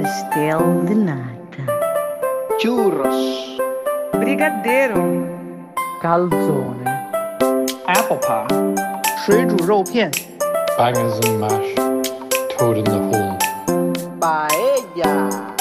pastel de nata, churros, brigadeiro, calzone, apple pie, 水煮肉片 bangers and mash, toad in the hole. paella.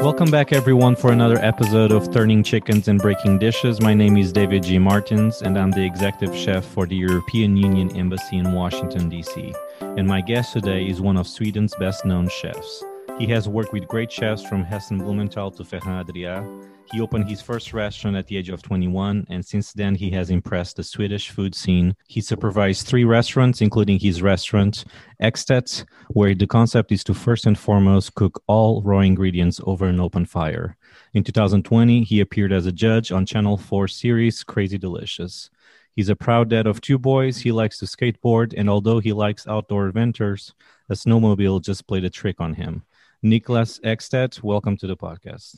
Welcome back, everyone, for another episode of Turning Chickens and Breaking Dishes. My name is David G. Martins, and I'm the executive chef for the European Union Embassy in Washington, D.C. And my guest today is one of Sweden's best known chefs. He has worked with great chefs from Heston Blumenthal to Ferran Adrià. He opened his first restaurant at the age of 21, and since then he has impressed the Swedish food scene. He supervised three restaurants, including his restaurant Ekstedt, where the concept is to first and foremost cook all raw ingredients over an open fire. In 2020, he appeared as a judge on Channel 4 series Crazy Delicious. He's a proud dad of two boys. He likes to skateboard, and although he likes outdoor adventures, a snowmobile just played a trick on him. Niklas Ekstedt, welcome to the podcast.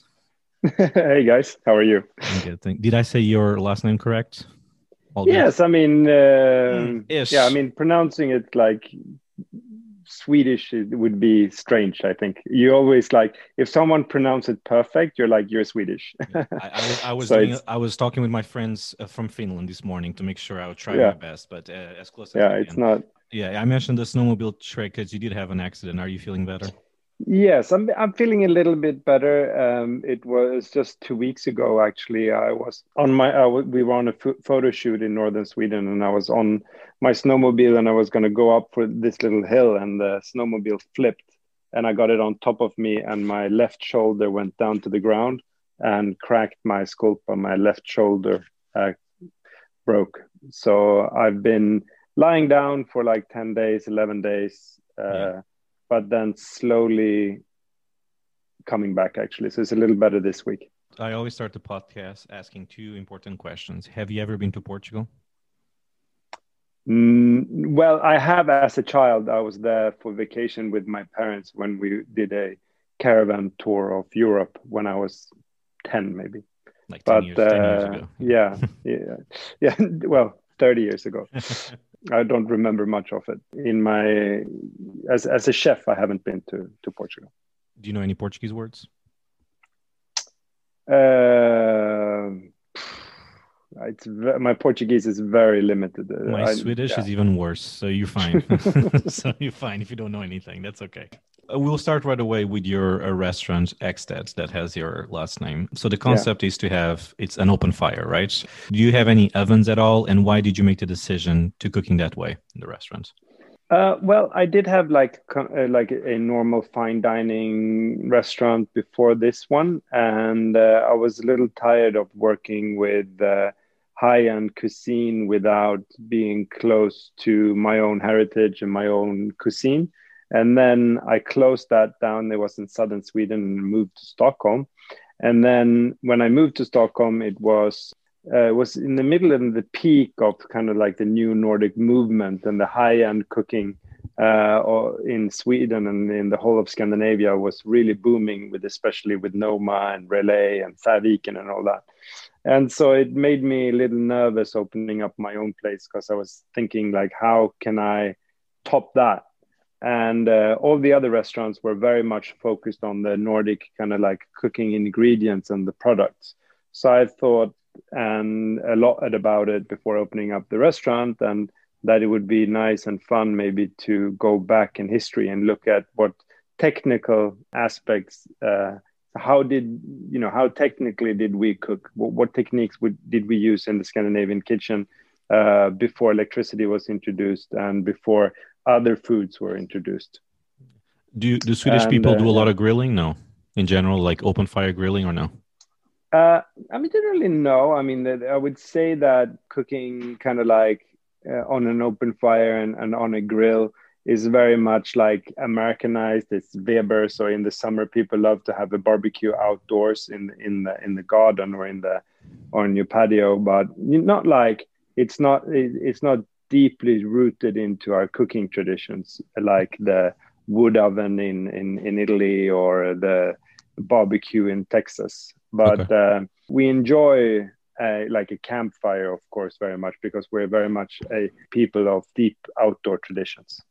hey guys, how are you? I'm good, thank- Did I say your last name correct? All good? Yes, I mean, uh, ish. yeah, I mean, pronouncing it like Swedish it would be strange. I think you always like if someone pronounces it perfect, you're like you're Swedish. I, I was, I was, So doing, I was talking with my friends uh, from Finland this morning to make sure I would try Yeah. my best, but uh, as close as yeah, I it's not. Yeah, I mentioned the snowmobile trick because you did have an accident. Are you feeling better? Yes, I'm. I'm feeling a little bit better. Um, it was just two weeks ago. Actually, I was on my. Uh, we were on a photo shoot in northern Sweden, and I was on my snowmobile, and I was going to go up for this little hill, and the snowmobile flipped, and I got it on top of me, and my left shoulder went down to the ground and cracked my skull, sculpa. My left shoulder uh, broke. So I've been lying down for like ten days, eleven days. Uh, Yeah. But then slowly coming back actually. So it's a little better this week. I always start the podcast asking two important questions. Have you ever been to Portugal? Mm, well, I have as a child. I was there for vacation with my parents when we did a caravan tour of Europe when I was 10 maybe. Like 10 But years, 10 years uh, ago. yeah, yeah, yeah. Well, 30 years ago. I don't remember much of it. In my as as a chef, I haven't been to to Portugal. Do you know any Portuguese words? Uh, it's my Portuguese is very limited. My I- Swedish yeah. is even worse, so you're fine. so you're fine if you don't know anything. That's okay. We'll start right away with your uh, restaurant, Ekstedt, that has your last name. So the concept is to have it's an open fire, right? Do you have any ovens at all, and why did you make the decision to cooking that way in the restaurant? Uh, well, I did have like uh, like a normal fine dining restaurant before this one, and uh, I was a little tired of working with uh, high-end cuisine without being close to my own heritage and my own cuisine. And then I closed that down. It was in southern Sweden and moved to Stockholm. And then when I moved to Stockholm, it was uh, was in the middle and the peak of kind of like the new Nordic movement and the high end cooking uh, in Sweden and in the whole of Scandinavia was really booming with especially with Noma and Relæ and Fäviken and all that. And so it made me a little nervous opening up my own place because I was thinking like, how can I top that? And uh, all the other restaurants were very much focused on the Nordic kind of like cooking ingredients and the products. So I thought and a lot about it before opening up the restaurant and that it would be nice and fun maybe to go back in history and look at what technical aspects uh, how did you know how technically did we cook what, what techniques would, did we use in the scandinavian kitchen uh, before electricity was introduced and before other foods were introduced Do do Swedish And, people uh, do a lot of grilling? No, in general, like open fire grilling or no? Uh, I mean, generally no. I mean, I would say that cooking kind of like uh, on an open fire and, and on a grill is very much like Americanized. It's Weber. So in the summer, people love to have a barbecue outdoors in in the in the garden or in the or in your patio. But not like it's not it, it's not deeply rooted into our cooking traditions like the wood oven in in, in Italy or the barbecue in Texas. But uh, we enjoy uh, like a campfire, of course, very much because we're very much a people of deep outdoor traditions.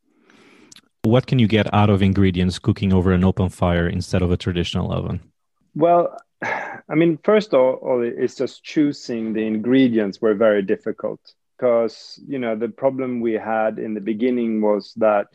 What can you get out of ingredients cooking over an open fire instead of a traditional oven? Well, I mean, first of all, it's just choosing the ingredients were very difficult because you know the problem we had in the beginning was that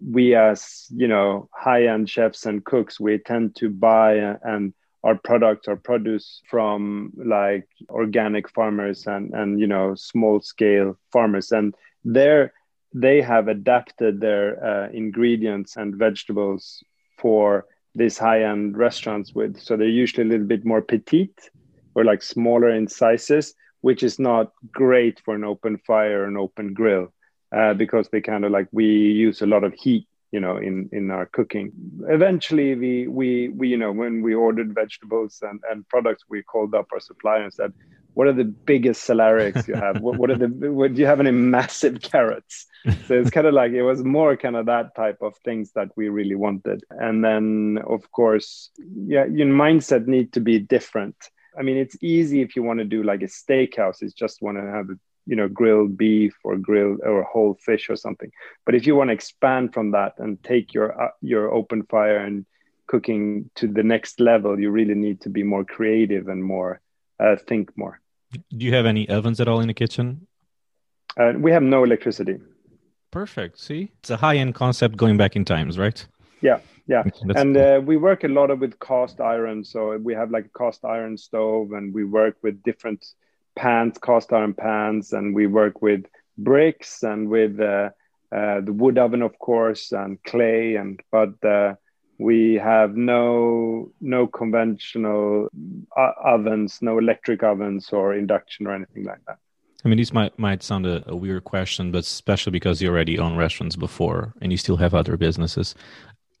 we as you know high-end chefs and cooks we tend to buy and our products or produce from like organic farmers and and you know small scale farmers. And there they have adapted their uh, ingredients and vegetables for these high end restaurants with. So they're usually a little bit more petite or like smaller in sizes which is not great for an open fire an open grill uh, because they kind of like we use a lot of heat you know in in our cooking. Eventually we we, we you know when we ordered vegetables and, and products we called up our supplier and said what are the biggest celeriacs you have? What, what are the what, do you have any massive carrots? So it's kind of like it was more kind of that type of things that we really wanted. And then of course yeah your mindset need to be different i mean it's easy if you want to do like a steakhouse it's just want to have a you know grilled beef or grilled or whole fish or something. But if you want to expand from that and take your uh, your open fire and cooking to the next level you really need to be more creative and more uh, think more. Do you have any ovens at all in the kitchen? Uh, we have no electricity. Perfect. See? It's a high-end concept going back in times right? Yeah yeah and cool. uh, we work a lot of with cast iron so we have like a cast iron stove and we work with different pans, cast iron pans, and we work with bricks and with uh, uh, the wood oven, of course, and clay. And but uh, we have no no conventional uh, ovens, no electric ovens or induction or anything like that. I mean, this might might sound a, a weird question, but especially because you already own restaurants before and you still have other businesses.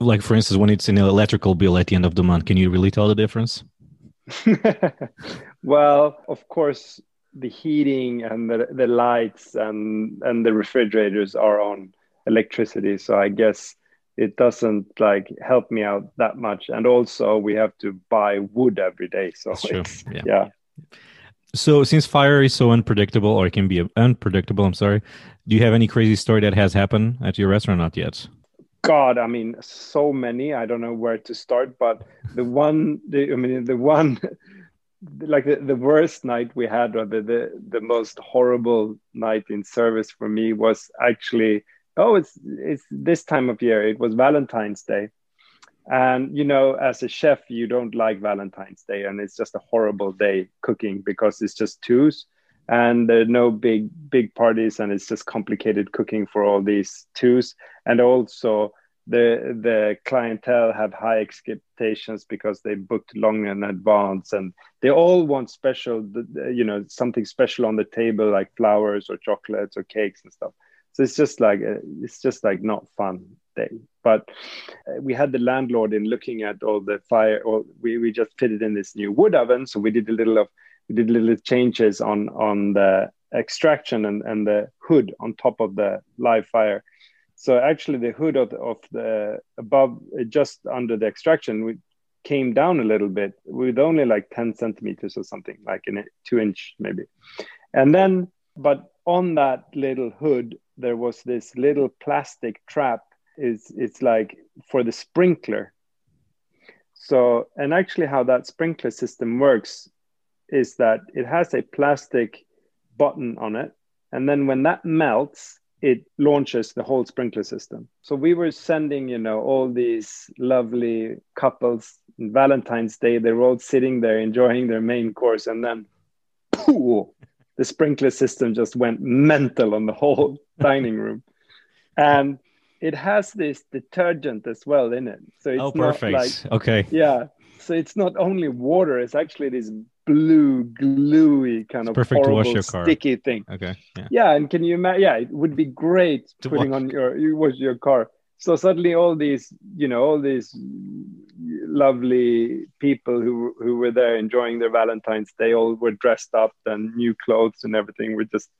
Like for instance, when it's an electrical bill at the end of the month, can you really tell the difference? well, of course, the heating and the, the lights and and the refrigerators are on electricity, so I guess it doesn't like help me out that much. And also, we have to buy wood every day, so yeah. yeah. So, since fire is so unpredictable, or it can be unpredictable, I'm sorry. Do you have any crazy story that has happened at your restaurant? Not yet. God, I mean, so many. I don't know where to start, but the one, the, I mean, the one, like the, the worst night we had, or the, the the most horrible night in service for me was actually oh, it's it's this time of year. It was Valentine's Day, and you know, as a chef, you don't like Valentine's Day, and it's just a horrible day cooking because it's just twos and there are no big big parties and it's just complicated cooking for all these twos. And also the the clientele have high expectations because they booked long in advance and they all want special you know something special on the table like flowers or chocolates or cakes and stuff. So it's just like a, it's just like not fun day. But uh, we had the landlord in looking at all the fire or we, we just fitted in this new wood oven so we did a little of we did little changes on on the extraction and, and the hood on top of the live fire. So actually, the hood of the, of the above, uh, just under the extraction, we came down a little bit with only like 10 centimeters or something, like in a two inch maybe. And then, but on that little hood, there was this little plastic trap. Is it's like for the sprinkler. So, and actually, how that sprinkler system works is that it has a plastic button on it. And then when that melts, it launches the whole sprinkler system. So we were sending, you know, all these lovely couples on Valentine's Day. They were all sitting there enjoying their main course, and then pooh, the sprinkler system just went mental on the whole dining room. And it has this detergent as well in it. So it's oh, perfect. Like, okay. Yeah. So it's not only water; it's actually this blue, gluey kind of perfect horrible, to wash your car. sticky thing. Okay. Yeah. yeah, and can you imagine? Yeah, it would be great to putting on your you wash your car. So suddenly, all these, you know, all these lovely people who who were there enjoying their Valentine's Day, all were dressed up and new clothes and everything. Were just,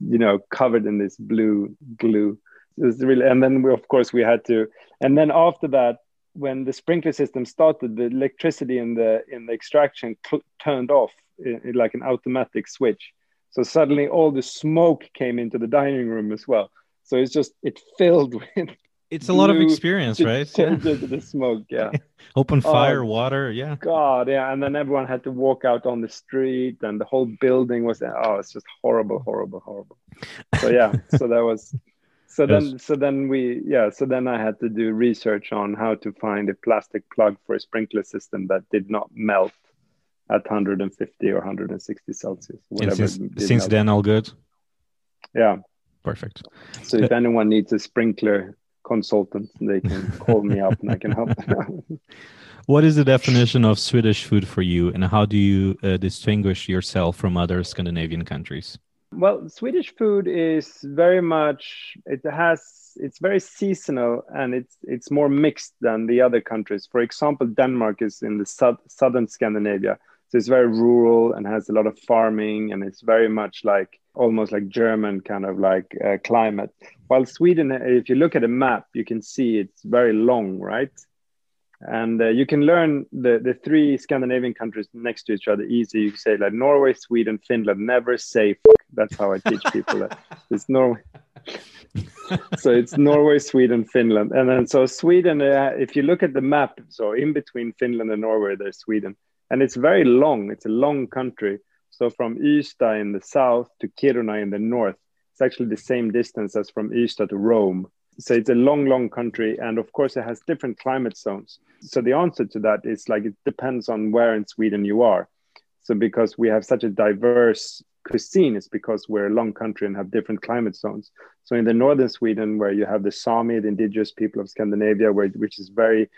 you know, covered in this blue glue. It was really, and then we, of course, we had to, and then after that, when the sprinkler system started, the electricity in the in the extraction turned off in, in like an automatic switch. So suddenly all the smoke came into the dining room as well. So it's just it filled with It's a lot of experience, right? Yeah. the smoke. Yeah. Open oh, fire, Oh. water. Yeah. God, yeah, and then everyone had to walk out on the street, and the whole building was oh, it's just horrible, horrible, horrible. So yeah, so that was, so then, so then we, yeah, so then I had to do research on how to find a plastic plug for a sprinkler system that did not melt at 150 or 160 Celsius, And since, since then, all good. yeah. Perfect. So if anyone needs a sprinkler consultant, they can call me up and I can help them. out. What is the definition of Swedish food for you, and how do you uh, distinguish yourself from other Scandinavian countries? Well, Swedish food is very much it has it's very seasonal and it's it's more mixed than the other countries. For example, Denmark is in the sou- southern Scandinavia, so it's very rural and has a lot of farming and it's very much like almost like German kind of like uh, climate. While Sweden, if you look at a map, you can see it's very long, right? And uh, you can learn the, the three Scandinavian countries next to each other easy. You say like Norway, Sweden, Finland. Never say. That's how I teach people that. It's Norway. so it's Norway, Sweden, Finland, and then so Sweden. Uh, if you look at the map, so in between Finland and Norway, there's Sweden, and it's very long. It's a long country. So from Ystad in the south to Kiruna in the north, it's actually the same distance as from Ystad to Rome. So it's a long, long country, and of course it has different climate zones. So the answer to that is like it depends on where in Sweden you are. So because we have such a diverse cuisine, it's because we're a long country and have different climate zones. So in the northern Sweden, where you have the Sami, the indigenous people of Scandinavia, where, which is very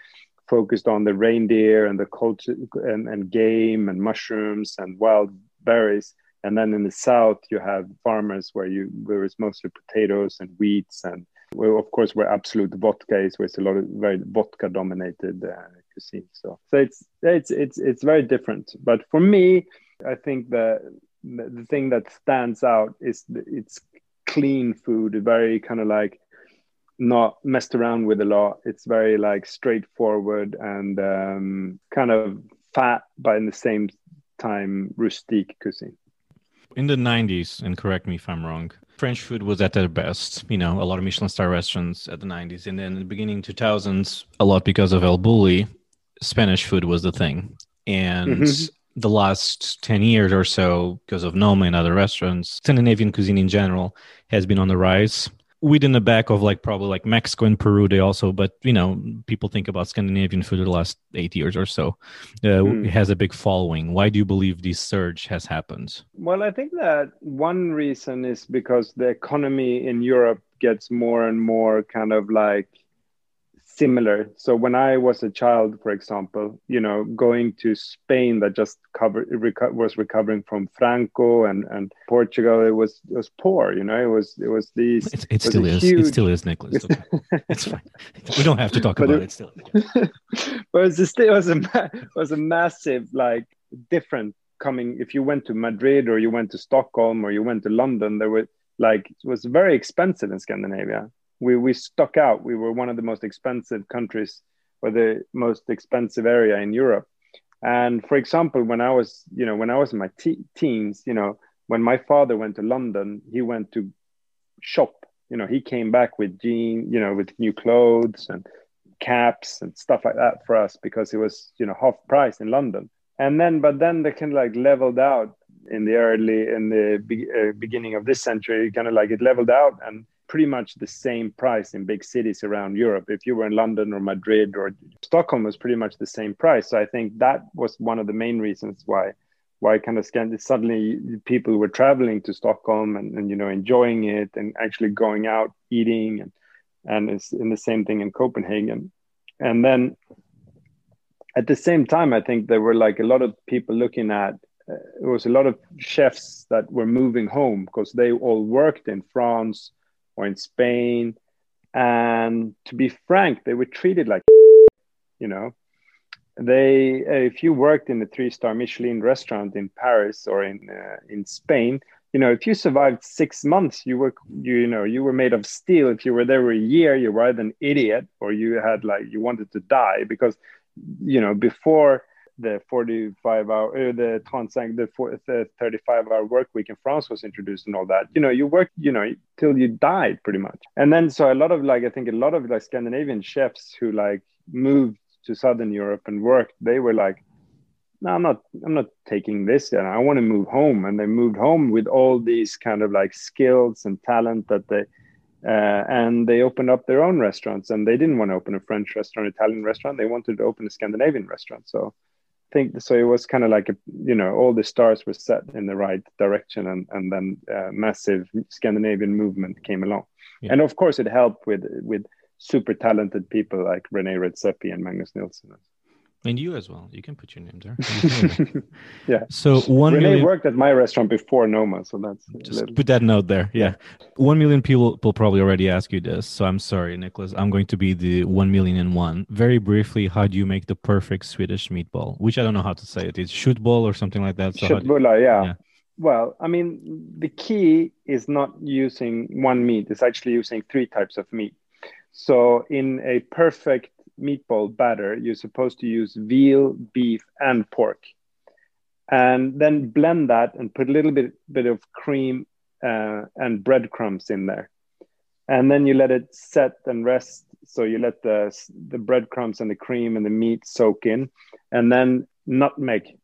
focused on the reindeer and the culture and, and game and mushrooms and wild berries. And then in the south, you have farmers where you where it's mostly potatoes and wheats and well, of course, where Absolut vodka is, where it's a lot of very vodka dominated uh, cuisine. So, so it's it's it's it's very different. But for me, I think the the thing that stands out is the, it's clean food, very kind of like not messed around with a lot. It's very like straightforward and um, kind of fat, but in the same time rustique cuisine. In the 90s, and correct me if I'm wrong, French food was at their best. You know, a lot of Michelin star restaurants at the 90s. And then in the beginning 2000s, a lot because of El Bulli, Spanish food was the thing. And Mhm. The last 10 years or so, because of Noma and other restaurants, Scandinavian cuisine in general has been on the rise. Within the back of like probably like Mexico and Peru, they also, but you know, people think about Scandinavian food the last eight years or so. Uh, Hmm. It has a big following. Why do you believe this surge has happened? Well, I think that one reason is because the economy in Europe gets more and more kind of like similar. So when I was a child, for example, you know, going to Spain that just covered reco- was recovering from Franco and and Portugal, it was it was poor. You know, it was it was these. It, it was still is. It still is, Nicholas. Okay. it's fine. We don't have to talk But about it- it. Still, but it was it was a it was a massive like different coming if you went to Madrid or you went to Stockholm or you went to London there were like it was very expensive in Scandinavia we we stuck out we were one of the most expensive countries or the most expensive area in Europe and for example when I was you know when I was in my te- teens you know when my father went to London he went to shop you know he came back with jean you know with new clothes and caps and stuff like that for us because it was you know half price in London. And then, but then they kind of like leveled out in the early in the be, uh, beginning of this century. Kind of like it leveled out and pretty much the same price in big cities around Europe. If you were in London or Madrid or Stockholm, was pretty much the same price. So I think that was one of the main reasons why why kind of suddenly people were traveling to Stockholm and, and you know enjoying it and actually going out eating and and it's in the same thing in Copenhagen. And then at the same time, I think there were like a lot of people looking at. Uh, there was a lot of chefs that were moving home because they all worked in France or in Spain, and to be frank, they were treated like, you know, they if you worked in a three-star Michelin restaurant in Paris or in uh, in Spain, you know, if you survived six months, you were, you, you know, you were made of steel. If you were there a year, you were an idiot or you had like, you wanted to die because, you know, before the 45 hour uh, the 35 the, the 35 hour work week in France was introduced and all that. You know you work you know till you died pretty much. And then so a lot of like I think a lot of like Scandinavian chefs who like moved to southern Europe and worked they were like no I'm not I'm not taking this I want to move home. And they moved home with all these kind of like skills and talent that they uh, and they opened up their own restaurants. And they didn't want to open a french restaurant italian restaurant. They wanted to open a scandinavian restaurant. So think so it was kind of like a you know all the stars were set in the right direction and and then uh, massive scandinavian movement came along Yeah. and of course it helped with with super talented people like rene redzepi and magnus nilsson And you as well. You can put your name there. Yeah. So one million. worked at my restaurant before noma so that's Just little- put that note there. Yeah. One million people will probably already ask you this. So I'm sorry, Nicholas. I'm going to be the one million and one. Very briefly, how do you make the perfect Swedish meatball? Which I don't know how to say it. It's shootball or something like that. So do- Köttbullar, yeah. yeah. Well, I mean, the key is not using one meat, it's actually using three types of meat. So, in a perfect meatball batter, you're supposed to use veal, beef, and pork. And then blend that and put a little bit, bit of cream uh, and breadcrumbs in there. And then you let it set and rest. So, you let the, the breadcrumbs and the cream and the meat soak in. And then nutmeg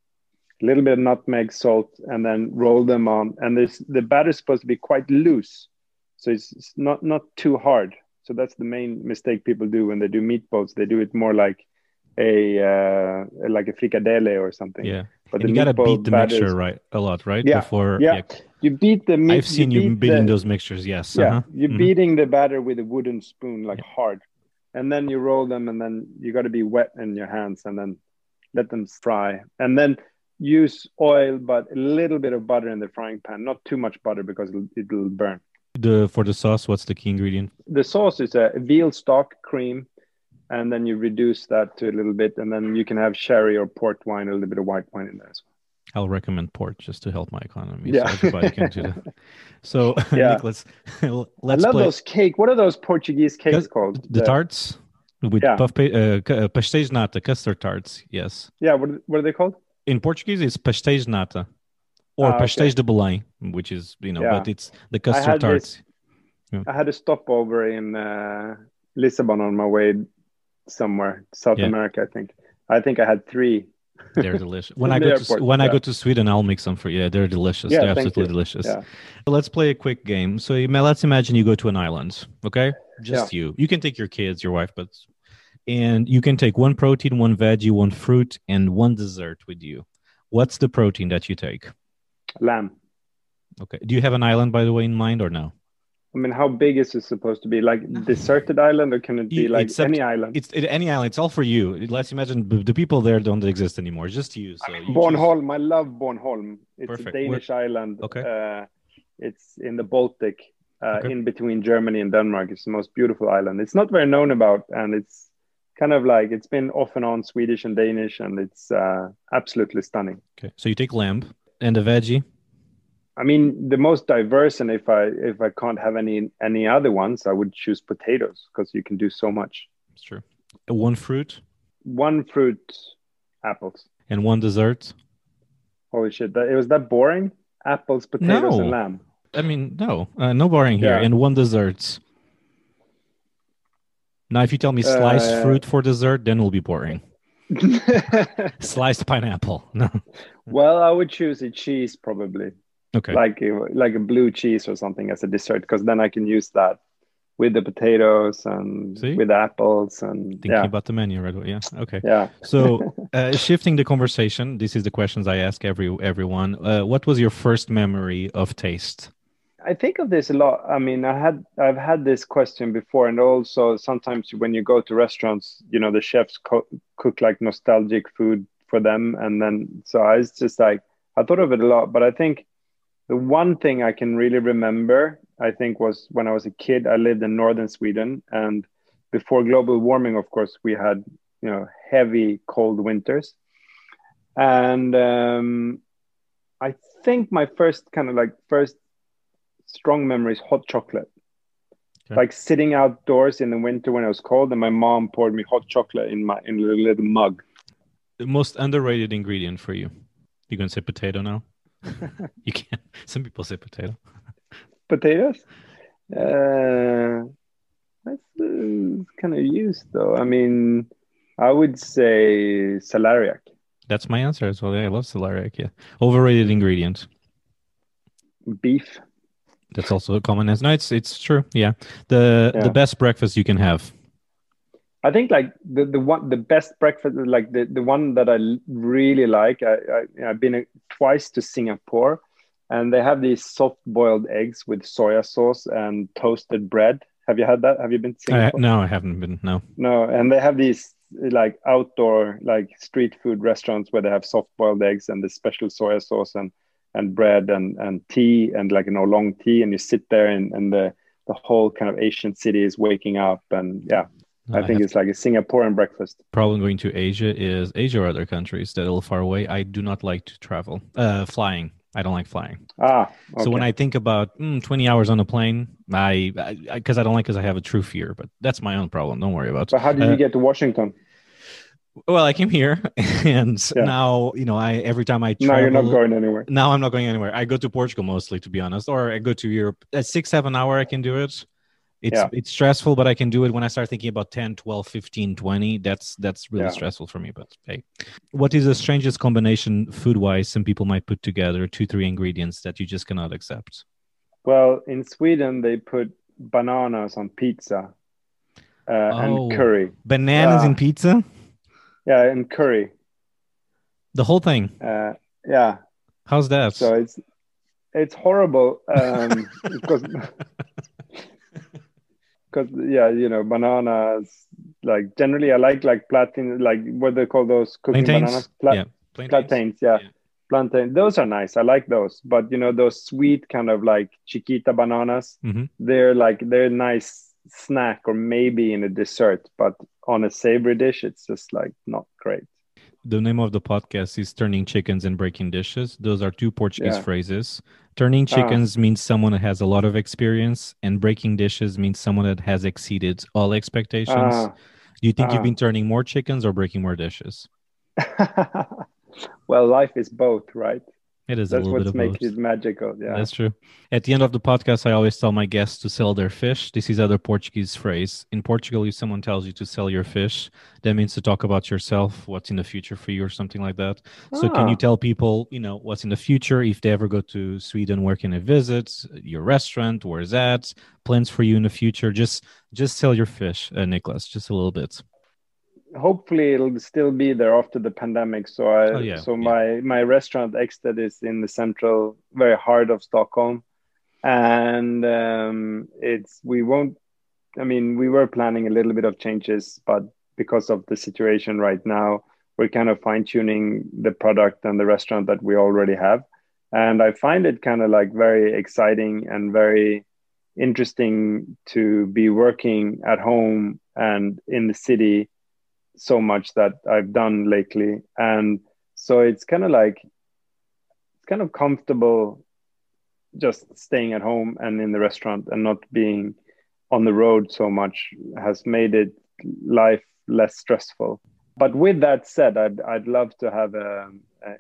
a little bit of nutmeg, salt, and then roll them on. And this the batter is supposed to be quite loose, so it's, it's not not too hard. So that's the main mistake people do when they do meatballs. They do it more like a uh, like a fricadelle or something. Yeah. But you gotta beat the is- mixture right a lot, right? Yeah, Before yeah. You beat the meat. I've seen you, beat beating the- those mixtures. Yes. Yeah, uh-huh. you're Mhm. beating the batter with a wooden spoon, like hard, and then you roll them, and then you got to be wet in your hands, and then let them fry, and then use oil, but a little bit of butter in the frying pan, not too much butter because it'll, it'll burn. The for the sauce, what's the key ingredient? The sauce is a veal stock cream, and then you reduce that to a little bit, and then you can have sherry or port wine, a little bit of white wine in there as well. I'll recommend port just to help my economy. Yeah. So everybody can do that. So Yeah. Nicholas, let's I love play those cake. What are those Portuguese cakes Those- called? the tarts with Yeah. puff pa- uh, uh, pastéis nata, custard tarts. Yes. Yeah, what, what are they called? In Portuguese, it's pastéis nata or okay. pastéis de Belém, which is, you know, Yeah. but it's the custard tarts. this- I had a stopover in uh, Lisbon on my way somewhere, South Yeah. America, I think. I think I had three. They're delicious. When I go to airport, when I go to Sweden, I'll make some for you. Yeah, they're delicious. Yeah, they're absolutely delicious. Yeah. So let's play a quick game. So let's imagine you go to an island. Okay, just you. You can take your kids, your wife, but and you can take one protein, one veggie, one fruit, and one dessert with you. What's the protein that you take? Lamb. Okay. Do you have an island, by the way, in mind or no? I mean, how big is it supposed to be? Like deserted island, or can it be like it's up any island? It's it, any island. It's all for you. Let's imagine the people there don't exist anymore. Just you. So you choose- Bornholm. I love Bornholm. It's Perfect. a Danish island. Okay. Uh, it's in the Baltic, uh, Okay. in between Germany and Denmark. It's the most beautiful island. It's not very known about, and it's kind of like it's been off and on Swedish and Danish, and it's uh, absolutely stunning. Okay. So you take lamb and a veggie. I mean, the most diverse, and if I if I can't have any any other ones, I would choose potatoes because you can do so much. It's true. One fruit One fruit, apples. and one dessert. Holy shit! That, it was that boring. Apples, potatoes, No. and lamb. I mean, no, uh, no boring here. Yeah. And one dessert. Now, if you tell me sliced Uh, fruit for dessert, then it'll be boring. Sliced pineapple. No. well, I would choose a cheese probably, Okay. like a, like a blue cheese or something as a dessert, because then I can use that with the potatoes and See? with apples and Thinking yeah, about the menu right away. Yeah. Okay. yeah. So, uh, shifting the conversation, this is the questions I ask every everyone. Uh, what was your first memory of taste? I think of this a lot. I mean, I had I've had this question before, and also sometimes when you go to restaurants, you know, the chefs co- cook like nostalgic food for them, and then so I was just like I thought of it a lot. But I think the one thing I can really remember, I think, was when I was a kid. I lived in northern Sweden, and before global warming, of course, we had you know heavy cold winters, and um, I think my first kind of like first strong memories hot chocolate Okay. like sitting outdoors in the winter when it was cold and my mom poured me hot chocolate in my in a little mug the most underrated ingredient for you? You gonna say potato now? you can't. Some people say potato. Potatoes? Uh, that's uh, kind of used though. I mean, I would say celeriac. That's my answer as well. Yeah, I love celeriac. Yeah, overrated ingredient. Beef. That's also a common answer. No, it's it's true. Yeah, the Yeah. the best breakfast you can have. I think like the, the one the best breakfast like the, the one that I really like I, I I've been twice to Singapore and they have these soft boiled eggs with soya sauce and toasted bread. Have you had that? Have you been to Singapore? no, I haven't been. No. No, and they have these like outdoor like street food restaurants where they have soft boiled eggs and the special soya sauce and and bread and and tea and like you know long tea and you sit there and and the the whole kind of Asian city is waking up and yeah I I think it's like a Singaporean breakfast. problem going to Asia is Asia or other countries that are a little far away. I do not like to travel. Uh, flying. I don't like flying. Ah, So when. I think about mm, 20 hours on a plane, I because I, don't like because I have a true fear, but that's my own problem. Don't worry about. It. But how did Uh, you get to Washington? Well, I came here, and Yeah. now you know I every time I travel. you're not going anywhere. Now I'm not going anywhere. I go to Portugal mostly, to be honest, or I go to Europe. At six, seven hour, I can do it. It's Yeah. it's stressful, but I can do it when I start thinking about 10, 12, 15, 20. That's that's really Yeah. stressful for me. But hey, what is the strangest combination food wise some people might put together? Two, three ingredients that you just cannot accept. Well, in Sweden they put bananas on pizza uh, Oh. and curry. Bananas Yeah. in pizza? Yeah, and curry. The whole thing. Uh, yeah, How's that? so it's it's horrible um, because because yeah, you know, bananas. Like generally, I like like platin, like what they call those cooking Plantains? bananas. Pla- yeah. Plantains? plantains yeah. Yeah. plantain those are nice i like those but you know those sweet kind of like chiquita bananas Mhm. they're like they're nice snack or maybe in a dessert but on a savory dish it's just like not great The name of the podcast is Turning Chickens and Breaking Dishes. Those are two Portuguese Yeah. phrases. Turning Ah. chickens means someone that has a lot of experience, and breaking dishes means someone that has exceeded all expectations. Ah. Do you think you've ah. been turning more chickens or breaking more dishes? well life is both right It is a that's little bit what makes it magical yeah That's true. At the end of the podcast, I always tell my guests to sell their fish. This is other Portuguese phrase. In Portugal, if someone tells you to sell your fish, that means to talk about yourself, what's in the future for you, or something like that. So, can you Ah. tell people, you know, what's in the future if they ever go to Sweden, where can they visit? Your restaurant, where's that? Plans for you in the future? Just, just sell your fish, uh, Nicholas. Just a little bit. Hopefully it'll still be there after the pandemic. So i Oh, yeah, so yeah. my my restaurant Ekstedt is in the central very heart of stockholm. And um it's we won't i mean we were planning a little bit of changes but because of the situation right now we're kind of fine tuning the product and the restaurant that we already have. And i find it kind of like very exciting and very interesting to be working at home and in the city so much that I've done lately. And so it's kind of like, it's kind of comfortable just staying at home and in the restaurant and not being on the road so much has made it life less stressful. But with that said, I'd, I'd love to have a,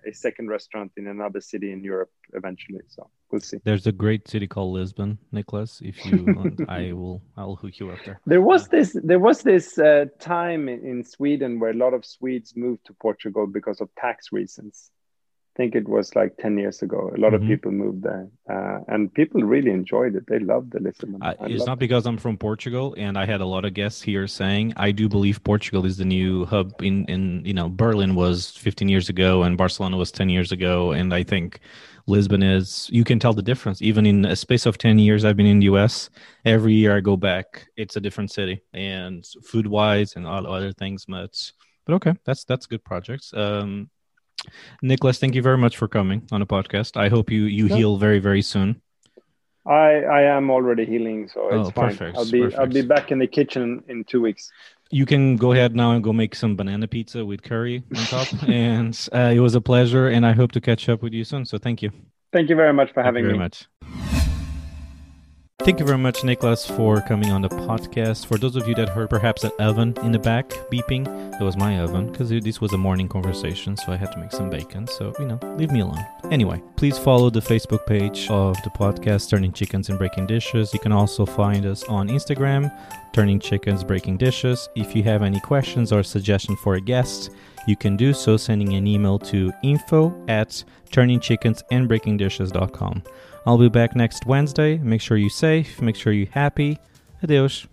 a second restaurant in another city in Europe eventually. So we'll see. There's a great city called Lisbon, Nicholas. If you want, I will, I'll hook you up there. There was this there was this uh, time in, in Sweden where a lot of Swedes moved to Portugal because of tax reasons. I think it was like 10 years ago. A lot Mhm. of people moved there uh, and people really enjoyed it. They loved the Lisbon. I it's not because I'm from Portugal, and I had a lot of guests here saying I do believe Portugal is the new hub. In in you know Berlin was 15 years ago, and Barcelona was 10 years ago, and I think Lisbon is. You can tell the difference even in a space of 10 years. I've been in the U.S. Every year I go back, it's a different city, and food wise and all other things. But but okay, that's that's good projects. Um, Nicholas, thank you very much for coming on the podcast. I hope you you Yeah. heal very very soon. I, I am already healing, so it's Oh, fine. perfect, I'll be I'll be back in the kitchen in two weeks. you can go ahead now and go make some banana pizza with curry on top. and uh, it was a pleasure, and I hope to catch up with you soon. So thank you. Thank you very much for Thank having me. much. Thank you very much, Nicholas, for coming on the podcast. For those of you that heard perhaps an oven in the back beeping, that was my oven because this was a morning conversation, so I had to make some bacon. So, you know, leave me alone. Anyway, please follow the Facebook page of the podcast, Turning Chickens and Breaking Dishes. You can also find us on Instagram, Turning Chickens Breaking Dishes. If you have any questions or suggestion for a guest, you can do so sending an email to info at turningchickensandbreakingdishes.com. I'll be back next Wednesday. Make sure you're safe, make sure you're happy. Adeus.